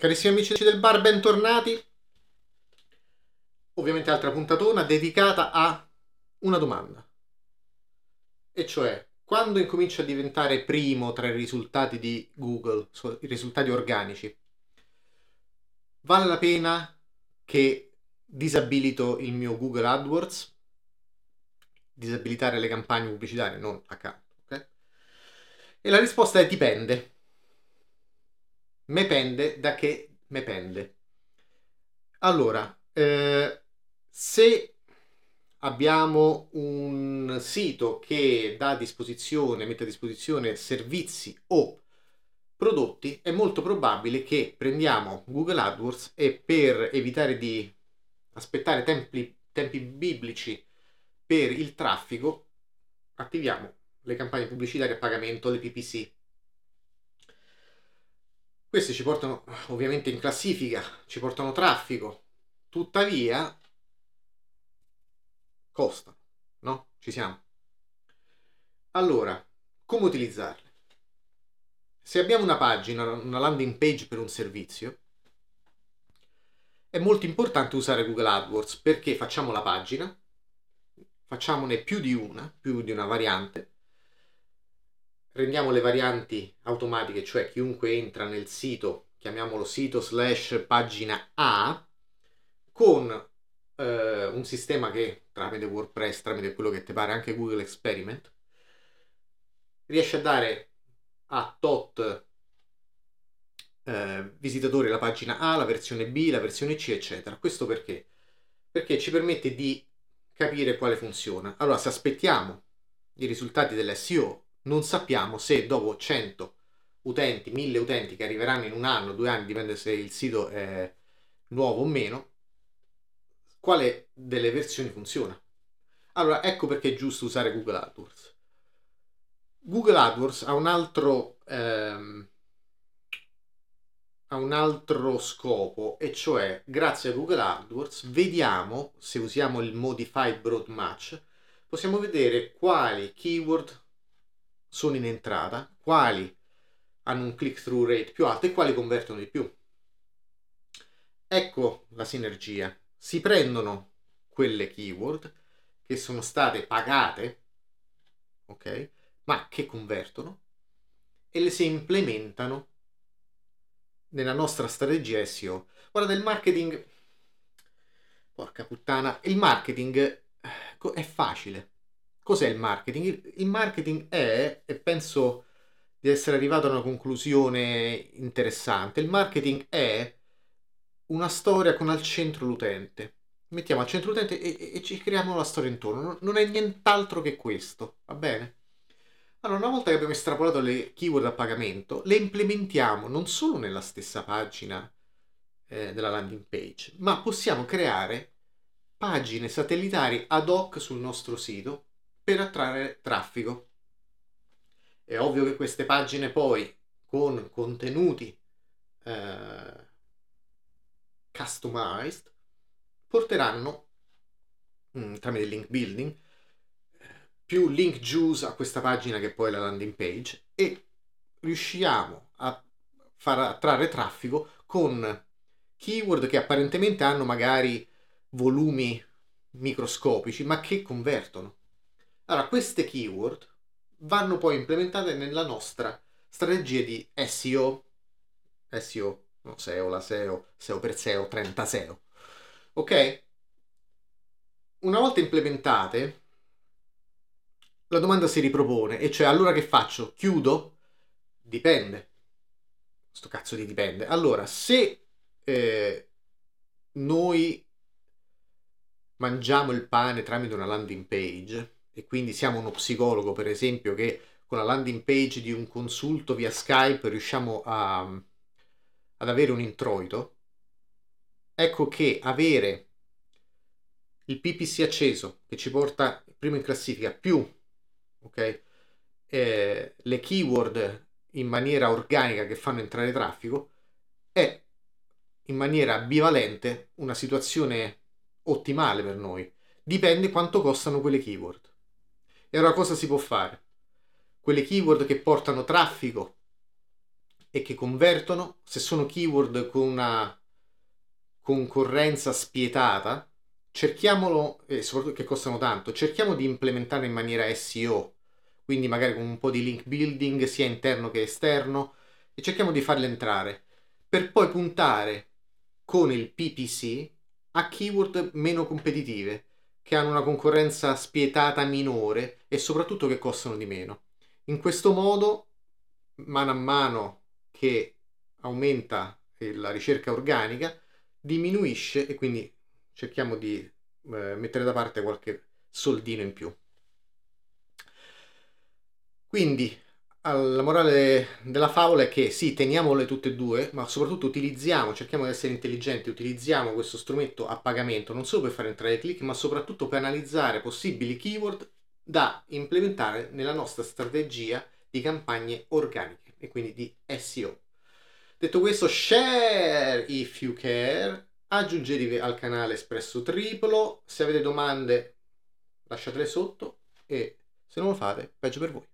Carissimi amici del bar, bentornati. Ovviamente altra puntatona dedicata a una domanda. E cioè, quando incomincia a diventare primo tra i risultati di Google, i risultati organici, vale la pena che disabilito il mio Google AdWords? Disabilitare le campagne pubblicitarie, non accanto, ok? E la risposta è dipende me pende da che me pende. Allora, eh, se abbiamo un sito che dà a disposizione, mette a disposizione servizi o prodotti, è molto probabile che prendiamo Google AdWords e per evitare di aspettare tempi, tempi biblici per il traffico, attiviamo le campagne pubblicitarie a pagamento, le PPC, questi ci portano ovviamente in classifica, ci portano traffico, tuttavia costano, no? Ci siamo. Allora, come utilizzarle? Se abbiamo una pagina, una landing page per un servizio, è molto importante usare Google AdWords perché facciamo la pagina, facciamone più di una, più di una variante, rendiamo le varianti automatiche, cioè chiunque entra nel sito, chiamiamolo sito slash pagina A, con eh, un sistema che tramite WordPress, tramite quello che ti pare, anche Google Experiment, riesce a dare a tot eh, visitatori la pagina A, la versione B, la versione C, eccetera. Questo perché? Perché ci permette di capire quale funziona. Allora, se aspettiamo i risultati dell'SEO non sappiamo se dopo 100 utenti, 1000 utenti che arriveranno in un anno, due anni, dipende se il sito è nuovo o meno, quale delle versioni funziona. Allora, ecco perché è giusto usare Google AdWords. Google AdWords ha un altro, ehm, ha un altro scopo, e cioè, grazie a Google AdWords, vediamo, se usiamo il Modified Broad Match, possiamo vedere quali keyword sono in entrata, quali hanno un click-through rate più alto e quali convertono di più. Ecco la sinergia. Si prendono quelle keyword che sono state pagate, ok, ma che convertono e le si implementano nella nostra strategia SEO. Guarda, il marketing, porca puttana, il marketing eh, è facile Cos'è il marketing? Il marketing è, e penso di essere arrivato a una conclusione interessante, il marketing è una storia con al centro l'utente. Mettiamo al centro l'utente e, e ci creiamo la storia intorno. Non è nient'altro che questo, va bene? Allora, una volta che abbiamo estrapolato le keyword a pagamento, le implementiamo non solo nella stessa pagina eh, della landing page, ma possiamo creare pagine satellitari ad hoc sul nostro sito per attrarre traffico. È ovvio che queste pagine poi con contenuti eh, customized porteranno mh, mm, tramite link building più link juice a questa pagina che poi è la landing page e riusciamo a far attrarre traffico con keyword che apparentemente hanno magari volumi microscopici ma che convertono allora, queste keyword vanno poi implementate nella nostra strategia di SEO, SEO, no, SEO, la SEO, SEO per SEO, 30 SEO. Ok? Una volta implementate, la domanda si ripropone, e cioè allora che faccio? Chiudo? Dipende. Sto cazzo di dipende. Allora, se eh, noi mangiamo il pane tramite una landing page, e quindi siamo uno psicologo, per esempio, che con la landing page di un consulto via Skype riusciamo a, ad avere un introito, ecco che avere il PPC acceso che ci porta primo in classifica più okay, eh, le keyword in maniera organica che fanno entrare traffico è in maniera bivalente una situazione ottimale per noi. Dipende quanto costano quelle keyword. E ora cosa si può fare? Quelle keyword che portano traffico e che convertono, se sono keyword con una concorrenza spietata, cerchiamolo, e soprattutto che costano tanto, cerchiamo di implementare in maniera SEO, quindi magari con un po' di link building sia interno che esterno, e cerchiamo di farle entrare, per poi puntare con il PPC a keyword meno competitive, che hanno una concorrenza spietata minore e soprattutto che costano di meno. In questo modo, mano a mano che aumenta la ricerca organica, diminuisce e quindi cerchiamo di eh, mettere da parte qualche soldino in più. Quindi la morale della favola è che sì, teniamole tutte e due, ma soprattutto utilizziamo, cerchiamo di essere intelligenti, utilizziamo questo strumento a pagamento non solo per fare entrare click, ma soprattutto per analizzare possibili keyword da implementare nella nostra strategia di campagne organiche e quindi di SEO. Detto questo, share if you care, aggiungetevi al canale Espresso Triplo, se avete domande lasciatele sotto e se non lo fate, peggio per voi.